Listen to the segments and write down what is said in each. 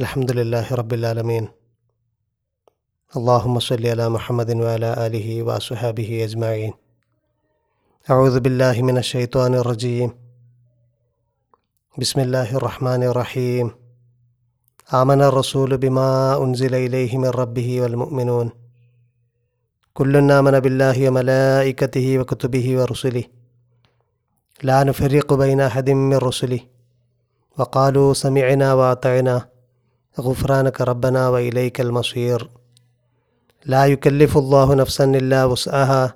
الحمد لله رب العالمين. اللهم صل على محمد وعلى آله وأصحابه أجمعين. أعوذ بالله من الشيطان الرجيم. بسم الله الرحمن الرحيم. آمن الرسول بما أنزل إليه من ربه والمؤمنون. كل آمن بالله وملائكته وكتبه ورسله. لا نفرق بين أحد من رسله. وقالوا سمعنا وأطعنا. غفرانك ربنا وإليك المصير. لا يكلف الله نفسا إلا وسعها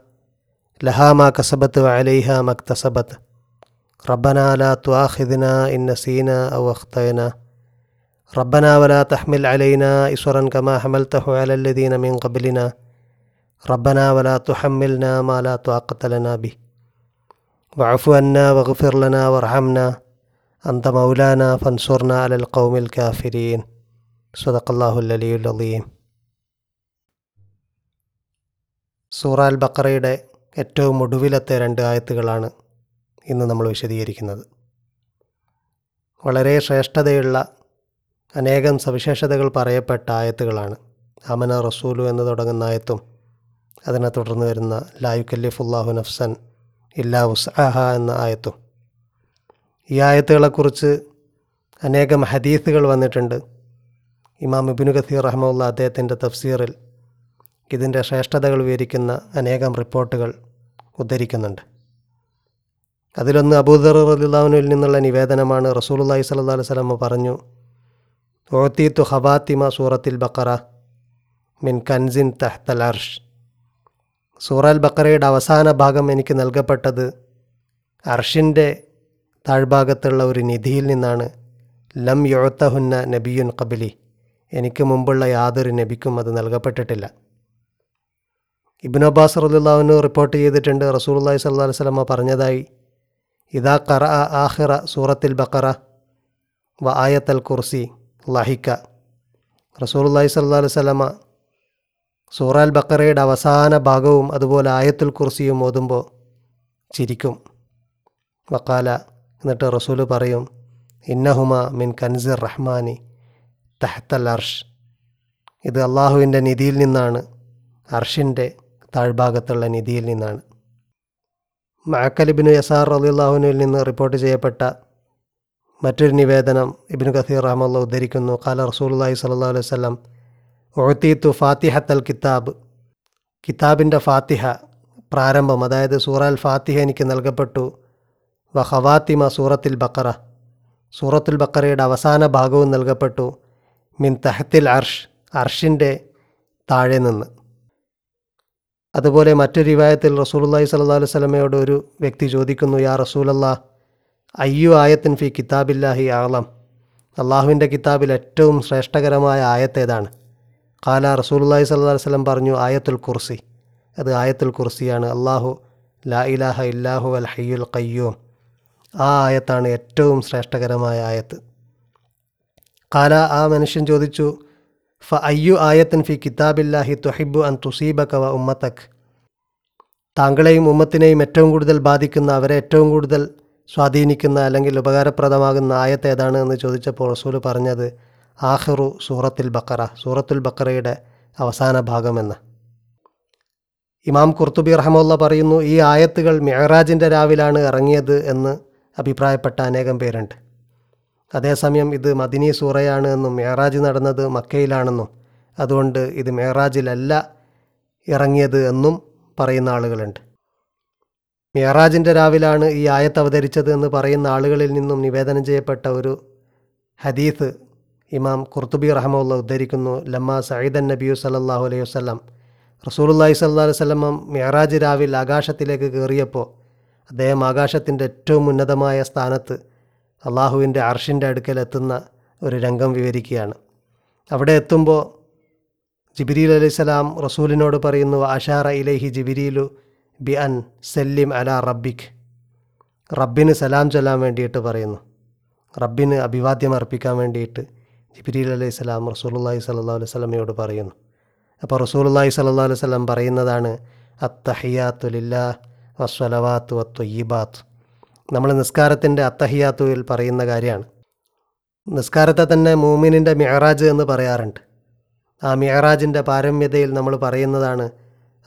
لها ما كسبت وعليها ما اكتسبت. ربنا لا تؤاخذنا إن نسينا أو أخطأنا. ربنا ولا تحمل علينا إصرا كما حملته على الذين من قبلنا. ربنا ولا تحملنا ما لا طاقة لنا به. واعف عنا واغفر لنا وارحمنا. أنت مولانا فانصرنا على القوم الكافرين. സ്വതക്കല്ലാഹുൽ അലിയുൽ അലീം സൂറ അൽ ബക്കറയുടെ ഏറ്റവും ഒടുവിലത്തെ രണ്ട് ആയത്തുകളാണ് ഇന്ന് നമ്മൾ വിശദീകരിക്കുന്നത്. വളരെ ശ്രേഷ്ഠതയുള്ള അനേകം സവിശേഷതകൾ പറയപ്പെട്ട ആയത്തുകളാണ്. അമന റസൂലു എന്ന് തുടങ്ങുന്ന ആയത്തും അതിനെ തുടർന്ന് വരുന്ന ലായുക്കല്ലിഫുല്ലാഹു നഫ്സൻ ഇല്ലാ ഉസ്അഹ എന്ന ആയത്തും. ഈ ആയത്തുകളെക്കുറിച്ച് അനേകം ഹദീസുകൾ വന്നിട്ടുണ്ട്. ഇമാം ഇബിനു ഖസീർ റഹ്മുള്ള അദ്ദേഹത്തിന്റെ തഫ്സീറിൽ ഇതിന്റെ ശ്രേഷ്ഠതകൾ വിവരിക്കുന്ന അനേകം റിപ്പോർട്ടുകൾ ഉദ്ധരിക്കുന്നുണ്ട്. അതിലൊന്ന് അബൂദർ റലിള്ളാഹുനിൽ നിന്നുള്ള നിവേദനമാണ് റസൂലുല്ലാഹി അലൈഹി വസല്ലം പറഞ്ഞു ഓത്തീത്തു ഹബാത്തിമ സൂറത്തിൽ ബക്കറ മിൻ കൻസിൻ തഹ്തൽ അർഷ്. സൂറൽ ബക്കറയുടെ അവസാന ഭാഗം എനിക്ക് നൽകപ്പെട്ടത് അർഷിന്റെ താഴ്ഭാഗത്തുള്ള ഒരു നിധിയിൽ നിന്നാണ്. ലം യൊഴത്തഹുന്ന നബിയുൻ കബിലി എനിക്ക് മുമ്പുള്ള യാതൊരു നബിക്കും അത് നൽകപ്പെട്ടിട്ടില്ല. ഇബിൻ അബ്ബാസ് റലുല്ലാവിന് റിപ്പോർട്ട് ചെയ്തിട്ടുണ്ട്. റസൂലുല്ലാഹി സല്ലാ അലൈഹി സ്വലമ പറഞ്ഞതായി ഇതാ കറ ആഹിറ സൂറത്തിൽ ബക്കറ വ ആയത്തൽ കുർസി ലഹിക്ക. റസൂലുല്ലാഹി സല്ലാ അലൈഹി സ്വലമ സൂറാൽ ബക്കറയുടെ അവസാന ഭാഗവും അതുപോലെ ആയത്തുൽ കുർസിയും ഓതുമ്പോൾ ചിരിക്കും. വക്കാല എന്നിട്ട് റസൂൽ പറയും ഇന്നഹുമ മിൻ കൻസിർ റഹ്മാനി. തഹത്തൽ അർഷ് ഇത് അള്ളാഹുവിന്റെ നിധിയിൽ നിന്നാണ്. അർഷിന്റെ താഴ്ഭാഗത്തുള്ള നിധിയിൽ നിന്നാണ്. മഅക്കലിബിനു യസാർ അലിള്ളാഹുവിനിൽ നിന്ന് റിപ്പോർട്ട് ചെയ്യപ്പെട്ട മറ്റൊരു നിവേദനം ഇബിനു കസീർ റഹ്മുള്ള ഉദ്ധരിക്കുന്നു. ഖാല റസൂലുല്ലാഹി സല്ലാ അലൈഹി വല്ലം ഒഴത്തീത്തു ഫാത്തിഹത്തൽ കിതാബ്. കിതാബിന്റെ ഫാത്തിഹ പ്രാരംഭം അതായത് സൂറാൽ ഫാത്തിഹ എനിക്ക് നൽകപ്പെട്ടു. വ ഹവാത്തിമ സൂറത്തിൽ ബക്കറ സൂറത്തുൽ ബക്കറയുടെ അവസാന ഭാഗവും നൽകപ്പെട്ടു. മിൻ തഹത്തിൽ അർഷ് അർഷിന്റെ താഴെ നിന്ന്. അതുപോലെ മറ്റൊരു റിവായത്തിൽ റസൂലുല്ലാഹി സല്ലാ അലൈഹി സ്വലമയോട് ഒരു വ്യക്തി ചോദിക്കുന്നു യാ റസൂലല്ലാ അയ്യു ആയത്തിൻ ഫി കിതാബില്ലാഹി ആളം അള്ളാഹുവിന്റെ കിതാബിൽ ഏറ്റവും ശ്രേഷ്ഠകരമായ ആയത്തേതാണ് കാല റസൂലുല്ലാഹി സല്ലാ അലൈഹി സ്വലം പറഞ്ഞു ആയത്തുൽ കുർസി. അത് ആയത്തുൽ കുർസിയാണ്. അള്ളാഹു ലാ ഇലാഹ ഇല്ലാഹു അൽ ഹയ്യുൽ ഖയ്യൂം. ആ ആയത്താണ് ഏറ്റവും ശ്രേഷ്ഠകരമായ ആയത്ത്. കാല ആ മനുഷ്യൻ ചോദിച്ചു ഫ അയ്യു ആയത്തൻ ഫി കിതാബില്ലാഹി തൊഹിബു അൻ തുസീബക വ ഉമ്മത്തക് താങ്കളെയും ഉമ്മത്തിനെയും ഏറ്റവും കൂടുതൽ ബാധിക്കുന്ന അവരെ ഏറ്റവും കൂടുതൽ സ്വാധീനിക്കുന്ന അല്ലെങ്കിൽ ഉപകാരപ്രദമാകുന്ന ആയത്ത് ഏതാണ് എന്ന് ചോദിച്ചപ്പോൾ റസൂൽ പറഞ്ഞത് ആഹിറു സൂറത്തുൽ ബക്കറ സൂറത്തുൽ ബക്കറയുടെ അവസാന ഭാഗമെന്ന്. ഇമാം കുർത്തുബി റഹമുല്ല പറയുന്നു ഈ ആയത്തുകൾ മെഹറാജിന്റെ രാവിലാണ് ഇറങ്ങിയത് എന്ന് അഭിപ്രായപ്പെട്ട അനേകം പേരുണ്ട്. അതേസമയം ഇത് മദിനി സൂറയാണ് എന്നും മേറാജ് നടന്നത് മക്കയിലാണെന്നും അതുകൊണ്ട് ഇത് മേറാജിലല്ല ഇറങ്ങിയത് എന്നും പറയുന്ന ആളുകളുണ്ട്. മേറാജിന്റെ രാവിലാണ് ഈ ആയത്ത് അവതരിച്ചത് എന്ന് പറയുന്ന ആളുകളിൽ നിന്നും നിവേദനം ചെയ്യപ്പെട്ട ഒരു ഹദീസ് ഇമാം കുർത്തുബി റഹമുള്ള ഉദ്ധരിക്കുന്നു. ലമ്മ സയ്യിദൻ നബിയു സല്ലാഹു അലൈഹി വസ്ലം റസൂലുല്ലാഹി സല്ലാ സ്വലം മേറാജ് രാവിൽ ആകാശത്തിലേക്ക് കയറിയപ്പോൾ അദ്ദേഹം ആകാശത്തിന്റെ ഏറ്റവും ഉന്നതമായ സ്ഥാനത്ത് അള്ളാഹുവിന്റെ അർഷിന്റെ അടുക്കൽ എത്തുന്ന ഒരു രംഗം വിവരിക്കുകയാണ്. അവിടെ എത്തുമ്പോൾ ജിബിരിൽ അലൈഹിസ്സലാം റസൂലിനോട് പറയുന്നു അഷാറ ഇലൈഹി ജിബിരിലു ബി അൻ സെല്ലിം അല റബ്ബിഖ് റബ്ബിന് സലാം ചൊല്ലാൻ വേണ്ടിയിട്ട് പറയുന്നു. റബ്ബിന് അഭിവാദ്യം അർപ്പിക്കാൻ വേണ്ടിയിട്ട് ജിബിരിൽ അലൈഹി സ്വലാം റസൂലുല്ലാഹി സല്ലാ അലൈഹി സ്വലമയോട് പറയുന്നു. അപ്പോൾ റസൂലുല്ലാഹി സല്ലാ അലൈഹി സ്വലം പറയുന്നതാണ് അത്തഹിയാത്തുലില്ലാ വസ്വലവാത്തു വത്തൊയ്യിബാത്ത് നമ്മൾ നിസ്കാരത്തിന്റെ അത്തഹിയാത്തുവിൽ പറയുന്ന കാര്യമാണ്. നിസ്കാരത്തെ തന്നെ മൂമിനിന്റെ മിഹറാജ് എന്ന് പറയാറുണ്ട്. ആ മിഹറാജിന്റെ പാരമ്യതയിൽ നമ്മൾ പറയുന്നതാണ്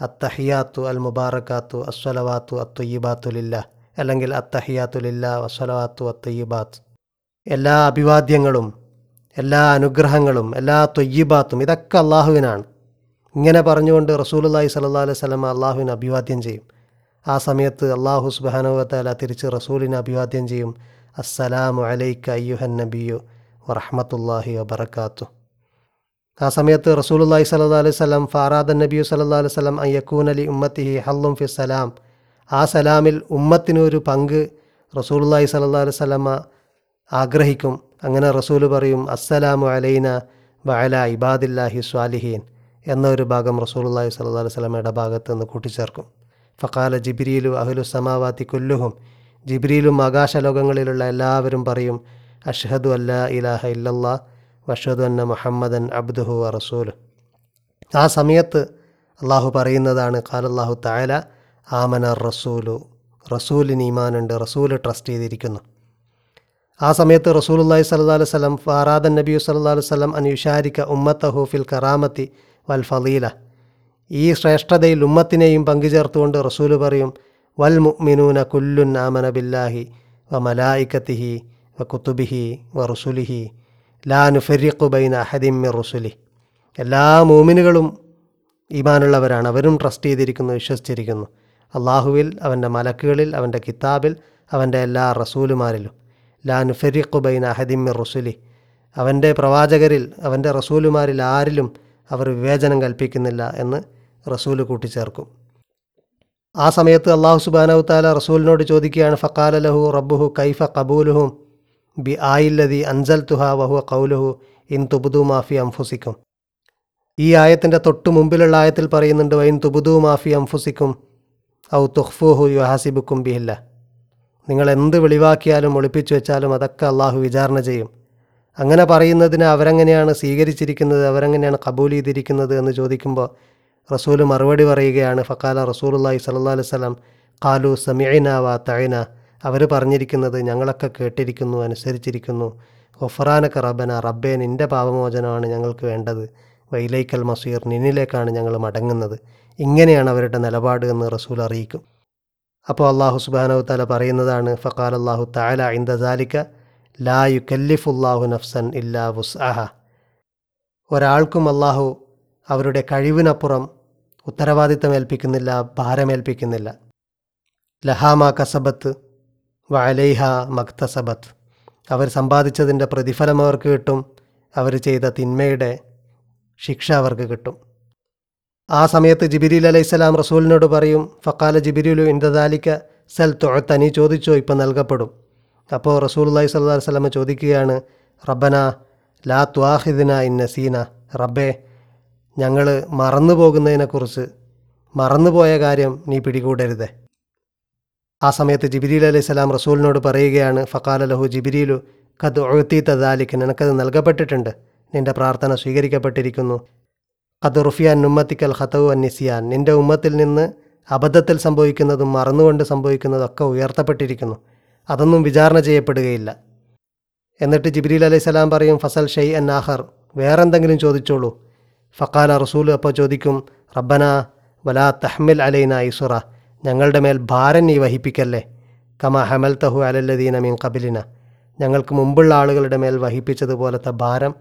അത്തഹിയാത്തു അൽ മുബാറക്കാത്തു അസ്വലവാത്തു അത്തൊയ്യബാത്തുലില്ല അല്ലെങ്കിൽ അത്തഹിയാത്തുലില്ല വസ്വലവാത്തു അത്തൊയ്യബാത്ത്. എല്ലാ അഭിവാദ്യങ്ങളും എല്ലാ അനുഗ്രഹങ്ങളും എല്ലാ തൊയ്യബാത്തും ഇതൊക്കെ അള്ളാഹുവിനാണ്. ഇങ്ങനെ പറഞ്ഞുകൊണ്ട് റസൂലുല്ലാഹി സല്ലാ അലൈഹി സ്വലമ അള്ളാഹുവിനെ അഭിവാദ്യം ചെയ്യും. ആ സമയത്ത് അള്ളാഹു സുബാനുവത്താല തിരിച്ച് റസൂലിനെ അഭിവാദ്യം ചെയ്യും. അസ്സലാമു അലൈക്ക അയ്യുഹൻ നബിയു വറഹമത്തല്ലാഹി വബർക്കാത്തു ആ സമയത്ത് റസൂലുല്ലാഹി സല്ലാ അലൈഹി സ്വലം ഫാറാദൻ നബിയു സല്ലാ അലൈഹി സ്വലം അയ്യക്കൂൻ അലി ഉമ്മത്തിഹി ഹല്ലും ഫി സലാം. ആ സലാമിൽ ഉമ്മത്തിനൊരു പങ്ക് റസൂലുല്ലാഹി സല്ലാ അലൈഹി സ്വലമ ആഗ്രഹിക്കും. അങ്ങനെ റസൂൽ പറയും അസ്സലാമു അലൈന വഅല ഇബാദില്ലാഹി സ്വാലിഹീൻ എന്നൊരു ഭാഗം റസൂലുല്ലാഹി സല്ലാ അലൈഹി സ്വലമയുടെ ഭാഗത്ത് നിന്ന് കൂട്ടിച്ചേർക്കും. ഫക്കാല ജിബ്രീലു അഹ്ലു സമാവാത്തി കുല്ലുഹും. ജിബ്രീലും ആകാശലോകങ്ങളിലുള്ള എല്ലാവരും പറയും അഷ്ഹദു അല്ല ഇലാഹ ഇല്ലല്ലാ വഷദു അന്ന മുഹമ്മദൻ അബ്ദുഹു റസൂൽ ആ സമയത്ത് അള്ളാഹു പറയുന്നതാണ് ഖാലല്ലാഹു തായല ആമന റസൂലു റസൂലിന് ഈമാനുണ്ട് റസൂൽ ട്രസ്റ്റ് ചെയ്തിരിക്കുന്നു. ആ സമയത്ത് റസൂലുല്ലാഹി സല്ലാ അലൈഹി സ്വലം ഫാറാദൻ നബി സല്ലാ അലൈഹി സ്വലം അനുഷാരിക്ക ഉമ്മത്ത ഫിൽ കറാമത്തി വൽ ഫലീല ഈ ശ്രേഷ്ഠതയിൽ ഉമ്മത്തിനെയും പങ്കുചേർത്തുകൊണ്ട് റസൂൽ പറയും വൽ മുഅ്മിനൂന കുല്ലുൻ ആമന ബില്ലാഹി വ മലായിക്കത്തിഹി വ കുത്തുബിഹി വ റുസുലിഹി ലാ നുഫരിഖു ബൈന അഹദിം മിർ റുസുലി. എല്ലാ മൂമിനുകളും ഈമാനുള്ളവരാണ്. അവരും ട്രസ്റ്റ് ചെയ്തിരിക്കുന്നു വിശ്വസിച്ചിരിക്കുന്നു. അള്ളാഹുവിൽ അവന്റെ മലക്കുകളിൽ അവന്റെ കിതാബിൽ അവന്റെ എല്ലാ റസൂലുമാരിലും. ലാ നുഫരിഖു ബൈന അഹദിം മിർ റുസുലി. അവന്റെ പ്രവാചകരിൽ അവന്റെ റസൂലുമാരിൽ ആരിലും അവർ വിവേചനം കൽപ്പിക്കുന്നില്ല എന്ന് റസൂൽ കൂട്ടിച്ചേർക്കും. ആ സമയത്ത് അള്ളാഹു സുബാനവ് താല റസൂലിനോട് ചോദിക്കുകയാണ് ഫക്കാല ലഹു റബ്ബുഹു കൈഫ കബൂലുഹും ബി ആയില്ലതി അൻസൽ തുഹ വഹു കൗലുഹു ഇൻ തുബുദു മാഫി അംഫുസിക്കും ഈ ആയത്തിന്റെ തൊട്ടു മുമ്പിലുള്ള ആയത്തിൽ പറയുന്നുണ്ട് വൈൻ തുബുദു മാഫി അംഫുസിക്കും ഔ തുഹ്ഫുഹു യുഹാസിബുക്കും ബിഹില്ല. നിങ്ങൾ എന്ത് വെളിവാക്കിയാലും ഒളിപ്പിച്ചു വെച്ചാലും അതൊക്കെ അള്ളാഹു വിചാരണ ചെയ്യും. അങ്ങനെ പറയുന്നതിന് അവരെങ്ങനെയാണ് സ്വീകരിച്ചിരിക്കുന്നത് അവരെങ്ങനെയാണ് കബൂൽ ചെയ്തിരിക്കുന്നത് എന്ന് ചോദിക്കുമ്പോൾ റസൂൽ മറുപടി പറയുകയാണ് ഫക്കാല റസൂലുല്ലാഹി സല്ലാ അലൈഹി സ്വലം കാലു സമീന വാ തഴന അവർ പറഞ്ഞിരിക്കുന്നത് ഞങ്ങളൊക്കെ കേട്ടിരിക്കുന്നു അനുസരിച്ചിരിക്കുന്നു. ഒഫറാനക്ക റബ്ബന റബ്ബേ നിന്റെ പാപമോചനമാണ് ഞങ്ങൾക്ക് വേണ്ടത്. വൈലൈക്കൽ മസീർ നിന്നിലേക്കാണ് ഞങ്ങൾ മടങ്ങുന്നത്. ഇങ്ങനെയാണ് അവരുടെ നിലപാട് എന്ന് റസൂൽ അറിയിക്കും. അപ്പോൾ അള്ളാഹു സുബാനവ് തല പറയുന്നതാണ് ഫക്കാൽ അള്ളാഹു താല ഇന്ദാലിക്ക ലാ യു യുക്കല്ലിഫുല്ലാഹു നഫ്സൻ ഇല്ലാ വുസ്അഹ. ഒരാൾക്കും അള്ളാഹു അവരുടെ കഴിവിനപ്പുറം ഉത്തരവാദിത്തം ഏൽപ്പിക്കുന്നില്ല ഭാരമേൽപ്പിക്കുന്നില്ല ലഹാമ കസബത്ത് വലൈഹ മക്തസബത്ത്. അവർ സമ്പാദിച്ചതിന്റെ പ്രതിഫലം അവർക്ക് കിട്ടും അവർ ചെയ്ത തിന്മയുടെ ശിക്ഷ അവർക്ക് കിട്ടും. ആ സമയത്ത് ജിബിരിൽ അലൈഹിസ്സലാം റസൂലിനോട് പറയും ഫക്കാല ജിബിരിലു ഇന്ദാലിക്ക സൽ തൊഴത്ത നീ ചോദിച്ചോ ഇപ്പം നൽകപ്പെടും. അപ്പോൾ റസൂൽ അള്ളഹി സ്വല്ലാ ചോദിക്കുകയാണ് റബ്ബന ലാ ത്വാഹിദിന ഇന്ന സീന റബ്ബേ ഞങ്ങൾ മറന്നു പോകുന്നതിനെക്കുറിച്ച് മറന്നുപോയ കാര്യം നീ പിടികൂടരുതേ. ആ സമയത്ത് ജിബിരിൽ അലൈഹി സ്വലാം റസൂലിനോട് പറയുകയാണ് ഫക്കാല ലഹു ജിബിരിയിലു കത് ഒഴുത്തി തദാലിക്ക് നിനക്കത് നൽകപ്പെട്ടിട്ടുണ്ട്. നിന്റെ പ്രാർത്ഥന സ്വീകരിക്കപ്പെട്ടിരിക്കുന്നു. കത് റുഫിയാൻ ഉമ്മത്തിക്കൽ ഹത്തവു അന്നിസിയാൻ നിന്റെ ഉമ്മത്തിൽ നിന്ന് അബദ്ധത്തിൽ സംഭവിക്കുന്നതും മറന്നുകൊണ്ട് സംഭവിക്കുന്നതൊക്കെ ഉയർത്തപ്പെട്ടിരിക്കുന്നു. അതൊന്നും വിചാരണ ചെയ്യപ്പെടുകയില്ല. എന്നിട്ട് ജിബ്രീൽ അലൈഹി സ്വലാം പറയും ഫസൽ ഷെയ് അൻ ആഹർ വേറെന്തെങ്കിലും ചോദിച്ചോളൂ. ഫക്കാല റസൂൽ അപ്പോൾ ചോദിക്കും റബ്ബന വലാ തഹ്മിൽ അലൈന ഇസുറ ഞങ്ങളുടെ മേൽ ഭാരം നീ വഹിപ്പിക്കല്ലേ? കമ ഹമൽ തഹു അലല്ലദീന മീൻ കബിലിന ഞങ്ങൾക്ക് മുമ്പുള്ള ആളുകളുടെ മേൽ വഹിപ്പിച്ചതുപോലത്തെ ഭാരം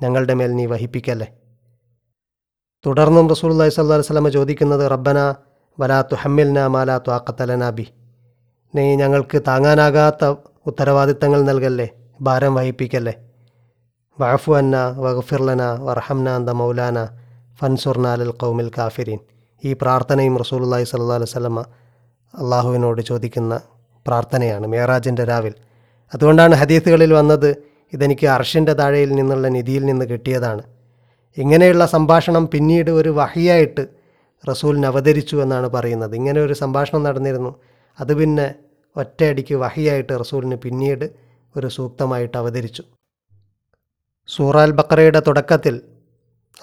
ഞങ്ങളുടെ മേൽ നീ വഹിപ്പിക്കല്ലേ? തുടർന്നും റസൂൽ അള്ളഹി സ്വല്ലാ വസ്ലമ ചോദിക്കുന്നത് റബ്ബന വലാ തുഹമ്മിൽന മാലാ ത്വാക്കത്തലന ബി നീ ഞങ്ങൾക്ക് താങ്ങാനാകാത്ത ഉത്തരവാദിത്തങ്ങൾ നൽകല്ലേ? ഭാരം വഹിപ്പിക്കല്ലേ? വഅഫു അന്ന വഗഫിർലന വർഹംന അന്ത മൗലാന ഫൻസുർനാലൽ കൗമിൽ കാഫിരീൻ. ഈ പ്രാർത്ഥനയും റസൂലുള്ളാഹി സ്വല്ലല്ലാഹു അലൈഹി വസല്ലമ അള്ളാഹുവിനോട് ചോദിക്കുന്ന പ്രാർത്ഥനയാണ് മേറാജിന്റെ രാവിൽ. അതുകൊണ്ടാണ് ഹദീസുകളിൽ വന്നത് ഇതെനിക്ക് അർഷിന്റെ താഴയിൽ നിന്നുള്ള നിധിയിൽ നിന്ന് കിട്ടിയതാണ്. ഇങ്ങനെയുള്ള സംഭാഷണം പിന്നീട് ഒരു വഹിയായിട്ട് റസൂലിന് അവതരിച്ചു എന്നാണ് പറയുന്നത്. ഇങ്ങനെ ഒരു സംഭാഷണം നടന്നിരുന്നു. അത് പിന്നെ ഒറ്റയടിക്ക് വഹിയായിട്ട് റസൂലിന് പിന്നീട് ഒരു സൂക്തമായിട്ട് അവതരിച്ചു. സൂറാൽ ബക്കറയുടെ തുടക്കത്തിൽ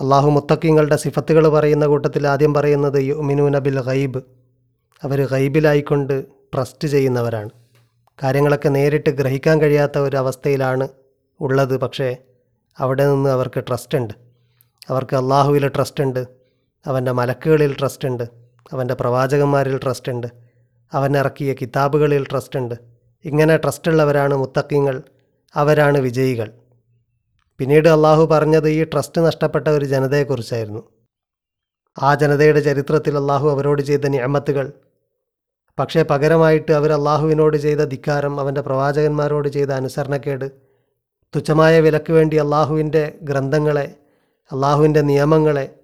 അള്ളാഹു മുത്തക്കിങ്ങളുടെ സിഫത്തുകൾ പറയുന്ന കൂട്ടത്തിൽ ആദ്യം പറയുന്നത് യുമിനൂന ബിൽ ഗൈബ്. അവർ ഗൈബിലായിക്കൊണ്ട് ട്രസ്റ്റ് ചെയ്യുന്നവരാണ്. കാര്യങ്ങളൊക്കെ നേരിട്ട് ഗ്രഹിക്കാൻ കഴിയാത്ത ഒരവസ്ഥയിലാണ് ഉള്ളത്. പക്ഷേ അവിടെ നിന്ന് അവർക്ക് ട്രസ്റ്റ് ഉണ്ട് അവർക്ക് അള്ളാഹുവിൽ ട്രസ്റ്റ് ഉണ്ട് അവന്റെ മലക്കുകളിൽ ട്രസ്റ്റ് ഉണ്ട് അവന്റെ പ്രവാചകന്മാരിൽ ട്രസ്റ്റ് ഉണ്ട് അവൻ ഇറക്കിയ കിതാബുകളിൽ ട്രസ്റ്റ് ഉണ്ട് ഇങ്ങനെ ട്രസ്റ്റുള്ളവരാണ് മുത്തക്കിങ്ങൾ അവരാണ് വിജയികൾ. പിന്നീട് അള്ളാഹു പറഞ്ഞത് ഈ ട്രസ്റ്റ് നഷ്ടപ്പെട്ട ഒരു ജനതയെക്കുറിച്ചായിരുന്നു. ആ ജനതയുടെ ചരിത്രത്തിൽ അള്ളാഹു അവരോട് ചെയ്ത നിയമത്തുകൾ പക്ഷേ പകരമായിട്ട് അവർ അള്ളാഹുവിനോട് ചെയ്ത ധിക്കാരം അവന്റെ പ്രവാചകന്മാരോട് ചെയ്ത അനുസരണക്കേട് തുച്ഛമായ വിലക്ക് വേണ്ടി അള്ളാഹുവിന്റെ ഗ്രന്ഥങ്ങളെ അള്ളാഹുവിന്റെ നിയമങ്ങളെ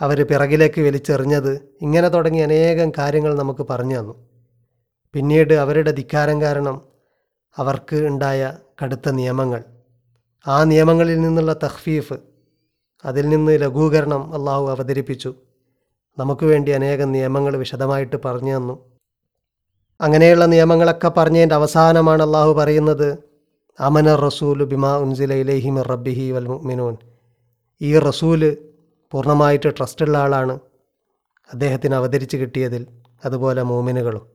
അവർ പിറകിലേക്ക് വലിച്ചെറിഞ്ഞത് ഇങ്ങനെ തുടങ്ങി അനേകം കാര്യങ്ങൾ നമുക്ക് പറഞ്ഞു തന്നു. പിന്നീട് അവരുടെ ധിക്കാരം കാരണം അവർക്ക് ഉണ്ടായ കടുത്ത നിയമങ്ങൾ. ആ നിയമങ്ങളിൽ നിന്നുള്ള തഹ്ഫീഫ് അതിൽ നിന്ന് ലഘൂകരണം അള്ളാഹു അവതരിപ്പിച്ചു. നമുക്ക് വേണ്ടി അനേകം നിയമങ്ങൾ വിശദമായിട്ട് പറഞ്ഞു തന്നു. അങ്ങനെയുള്ള നിയമങ്ങളൊക്കെ പറഞ്ഞതിന്റെ അവസാനമാണ് അള്ളാഹു പറയുന്നത് അമന റസൂൽ ബിമാ ഉൻസില മിർ റബ്ബിഹി വൽ മുഅ്മിനൂൻ. ഈ റസൂൽ പൂർണമായിട്ട് ട്രസ്റ്റുള്ള ആളാണ്. അദ്ദേഹത്തിന് അവതരിച്ച് കിട്ടിയതിൽ അതുപോലെ മോമിനുകളും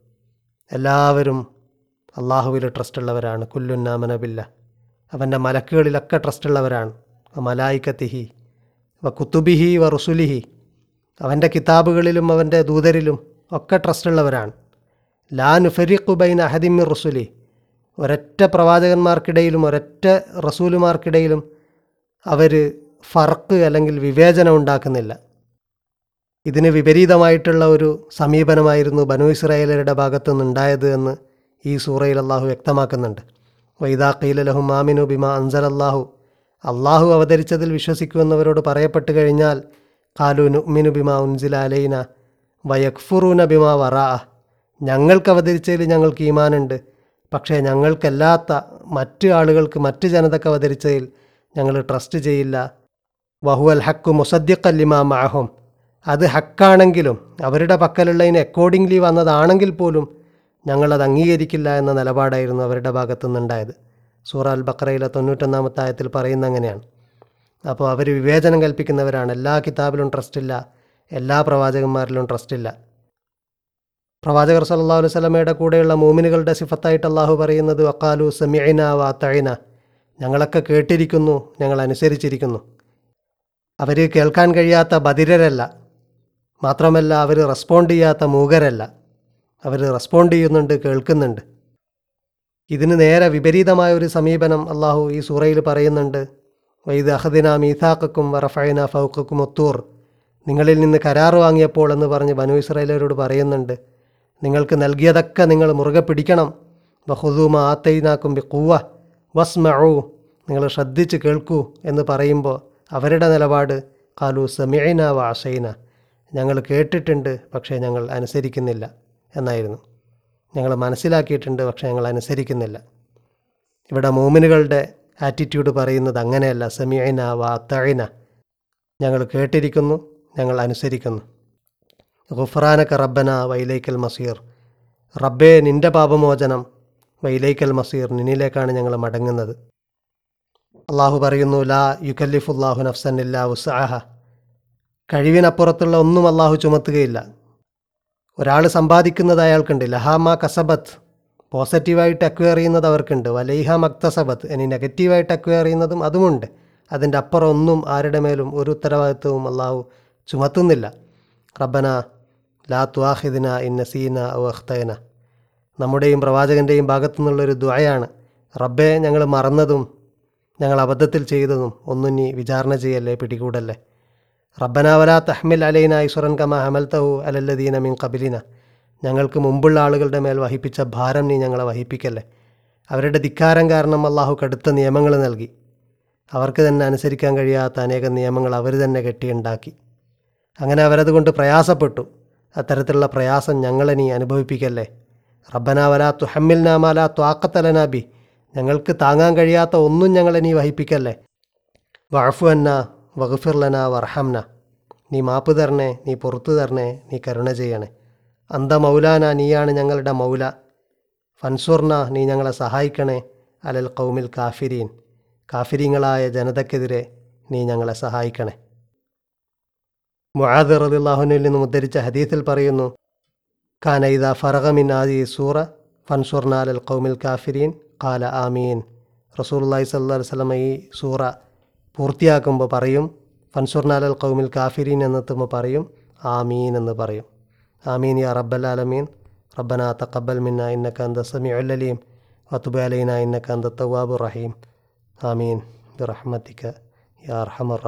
എല്ലാവരും അള്ളാഹുവിൽ ട്രസ്റ്റുള്ളവരാണ്. കുല്ലുന്നാമനബില്ല അവന്റെ മലക്കുകളിലൊക്കെ ട്രസ്റ്റുള്ളവരാണ്. മലായിക്കത്തിഹി വ കുത്തുബിഹി വ റുസുലിഹി. അവന്റെ കിതാബുകളിലും അവന്റെ ദൂതരിലും ഒക്കെ ട്രസ്റ്റുള്ളവരാണ്. ലാ നുഫരിഖുബൈൻ അഹദിമി റസുലി. ഒരൊറ്റ പ്രവാചകന്മാർക്കിടയിലും ഒരൊറ്റ റസൂലുമാർക്കിടയിലും അവർ ഫർക്ക് അല്ലെങ്കിൽ വിവേചനം ഉണ്ടാക്കുന്നില്ല. ഇതിന് വിപരീതമായിട്ടുള്ള ഒരു സമീപനമായിരുന്നു ബനു ഇസ്രായേലരുടെ ഭാഗത്തു നിന്നുണ്ടായത് എന്ന് ഈ സൂറയിൽ അള്ളാഹു വ്യക്തമാക്കുന്നുണ്ട്. വൈദാ ഖീല ലഹു മാമിനു ബിമ അൻസൽ അള്ളാഹു അള്ളാഹു അവതരിച്ചതിൽ വിശ്വസിക്കുമെന്നവരോട് പറയപ്പെട്ടു കഴിഞ്ഞാൽ കാലു നുഅ്മിനു ബിമ ഉൻസില അലൈന വയക്ഫുറൂന ബിമ വറാ ഞങ്ങൾക്ക് അവതരിച്ചതിൽ ഞങ്ങൾക്ക് ഈമാനുണ്ട്. പക്ഷേ ഞങ്ങൾക്കല്ലാത്ത മറ്റ് ആളുകൾക്ക് മറ്റ് ജനതക്ക് അവതരിച്ചതിൽ ഞങ്ങൾ ട്രസ്റ്റ് ചെയ്യില്ല. വഹുവൽ ഹക്കു മുസദ്ദിഖല്ലിമാ മാഹും അത് ഹക്കാണെങ്കിലും അവരുടെ പക്കലുള്ളതിന് അക്കോർഡിംഗ്ലി വന്നതാണെങ്കിൽ പോലും ഞങ്ങളത് അംഗീകരിക്കില്ല എന്ന നിലപാടായിരുന്നു അവരുടെ ഭാഗത്തു നിന്നുണ്ടായത് സൂറ അൽ ബക്രയിലെ തൊണ്ണൂറ്റൊന്നാമത്തെ ആയത്തിൽ പറയുന്ന അങ്ങനെയാണ് അപ്പോൾ അവർ വിവേചനം കൽപ്പിക്കുന്നവരാണ്. എല്ലാ കിതാബിലും ട്രസ്റ്റില്ല. എല്ലാ പ്രവാചകന്മാരിലും ട്രസ്റ്റില്ല. പ്രവാചകർ സല്ലല്ലാഹു അലൈഹി വസല്ലമയുടെ കൂടെയുള്ള മോമിനുകളുടെ സിഫത്തായിട്ട് അള്ളാഹു പറയുന്നത് വക്കാലു സമീന വാത്തഴിന ഞങ്ങളൊക്കെ കേട്ടിരിക്കുന്നു ഞങ്ങൾ അനുസരിച്ചിരിക്കുന്നു. അവർ കേൾക്കാൻ കഴിയാത്ത ബധിരരല്ല. മാത്രമല്ല അവർ റെസ്പോണ്ട് ചെയ്യാത്ത മൂകരല്ല. അവർ റെസ്പോണ്ട് ചെയ്യുന്നുണ്ട് കേൾക്കുന്നുണ്ട്. ഇതിന് നേരെ വിപരീതമായ ഒരു സമീപനം അള്ളാഹു ഈ സൂറയിൽ പറയുന്നുണ്ട്. വൈദ് അഹദിന മീസാക്കും വറഫൈന ഫൗക്കും ഒത്തൂർ. നിങ്ങളിൽ നിന്ന് കരാർ വാങ്ങിയപ്പോൾ എന്ന് പറഞ്ഞ് ബനു ഇസ്രായേലരോട് പറയുന്നുണ്ട്. നിങ്ങൾക്ക് നൽകിയതൊക്കെ നിങ്ങൾ മുറുകെ പിടിക്കണം. ബഹുദൂമ ആത്തൈനാക്കും ബി കൂവ വസ്മഊ നിങ്ങൾ ശ്രദ്ധിച്ച് കേൾക്കൂ എന്ന് പറയുമ്പോൾ അവരുടെ നിലപാട് കാലു സമീന വാഷൈന ഞങ്ങൾ കേട്ടിട്ടുണ്ട് പക്ഷേ ഞങ്ങൾ അനുസരിക്കുന്നില്ല. എന്നായിരുന്നു. ഞങ്ങൾ മനസ്സിലാക്കിയിട്ടുണ്ട് പക്ഷേ ഞങ്ങൾ അനുസരിക്കുന്നില്ല. ഇവിടെ മൂമിനുകളുടെ ആറ്റിറ്റ്യൂഡ് പറയുന്നത് അങ്ങനെയല്ല. സമീന വാത്തഴിന ഞങ്ങൾ കേട്ടിരിക്കുന്നു ഞങ്ങൾ അനുസരിക്കുന്നു. ഗുഫ്രാനക്ക റബ്ബന വൈലൈക്കൽ മസീർ. റബ്ബേ നിന്റെ പാപമോചനം വൈലൈക്കൽ മസീർ നിന്നിലേക്കാണ് ഞങ്ങൾ മടങ്ങുന്നത്. അള്ളാഹു പറയുന്നു ലാ യുക്കല്ലിഫുല്ലാഹു നഫ്സൻ ഇല്ലാ ഉസാഹ കഴിവിനപ്പുറത്തുള്ള ഒന്നും അള്ളാഹു ചുമത്തുകയില്ല. ഒരാൾ സമ്പാദിക്കുന്നത് അയാൾക്കുണ്ട്. ലഹാമ കസബത്ത്. പോസിറ്റീവായിട്ട് അക്വയർ ചെയ്യുന്നത് അവർക്കുണ്ട്. വലൈഹ മക്തസബത്ത്. ഇനി നെഗറ്റീവായിട്ട് അക്വയർ ചെയ്യുന്നതും അതുമുണ്ട്. അതിന്റെ അപ്പുറം ഒന്നും ആരുടെ മേലും ഒരു ഉത്തരവാദിത്വവും അള്ളാഹു ചുമത്തുന്നില്ല. റബ്ബന ലാ ത്വാഹിദിന ഇൻ നസീന ഔ അഖ്തയന. നമ്മുടെയും പ്രവാചകന്റെയും ഭാഗത്തു നിന്നുള്ളൊരു ദ്വയാണ് റബ്ബെ ഞങ്ങൾ മറന്നതും ഞങ്ങൾ അബദ്ധത്തിൽ ചെയ്തതും ഒന്നും നീ വിചാരണ ചെയ്യല്ലേ പിടികൂടല്ലേ? റബ്ബനാവല തഹ്മിൽ അലൈന ഇസുറൻ കമ ഹമൽത്തഹു അലല്ലദീന മിൻ കബിലിന ഞങ്ങൾക്ക് മുമ്പുള്ള ആളുകളുടെ മേൽ വഹിപ്പിച്ച ഭാരം നീ ഞങ്ങളെ വഹിപ്പിക്കല്ലേ? അവരുടെ ധിക്കാരം കാരണം അള്ളാഹു കടുത്ത നിയമങ്ങൾ നൽകി. അവർക്ക് തന്നെ അനുസരിക്കാൻ കഴിയാത്ത അനേകം നിയമങ്ങൾ അവർ തന്നെ കെട്ടിയുണ്ടാക്കി. അങ്ങനെ അവരതുകൊണ്ട് പ്രയാസപ്പെട്ടു. അത്തരത്തിലുള്ള പ്രയാസം ഞങ്ങളെ നീ അനുഭവിപ്പിക്കല്ലേ? റബ്ബനാവല തുഹമ്മിൽ നാമാല ത്വാക്കത്തലനാബി ഞങ്ങൾക്ക് താങ്ങാൻ കഴിയാത്ത ഒന്നും ഞങ്ങളെ നീ വഹിപ്പിക്കല്ലേ? വഴഫു അന്ന വഗഫിർലന വർഹംന നീ മാപ്പ് തരണേ നീ പുറത്തു തരണേ നീ കരുണ ചെയ്യണേ. അന്ത മൗലാന നീയാണ് ഞങ്ങളുടെ മൗല. ഫൻസുർന നീ ഞങ്ങളെ സഹായിക്കണേ. അലൽ കൗമിൽ കാഫിരീൻ. കാഫിരീങ്ങളായ ജനതയ്ക്കെതിരെ നീ ഞങ്ങളെ സഹായിക്കണേ. മുആദ് റളിയല്ലാഹുവിൽ നിന്നും ഉദ്ധരിച്ച ഹദീസിൽ പറയുന്നു കാന ഇദാ ഫറഗമിൻ ആദി സൂറ ഫൻസുർന അലൽ കൗമിൽ കാഫിരീൻ കാല ആമീൻ. റസൂലുള്ളാഹി അള്ളഹി അലൈഹി വസല്ലമ ഈ സൂറ പൂർത്തിയാക്കുമ്പോൾ പറയും ഫൻസുർനാലൽ കൗമിൽ കാഫിരീൻ എന്നെത്തുമ്പോൾ പറയും ആമീൻ എന്ന് പറയും. ആമീൻ യാ റബ്ബൽ ആലമീൻ റബ്ബന തഖബ്ബൽ മിന്ന ഇന്നക അന്ത സമീഉൽ അലീം വതുബ് അലൈന ഇന്നക അന്ത തവ്വാബുർ റഹീം. ആമീൻ ബിറഹ്മതിക യാ അർഹമർ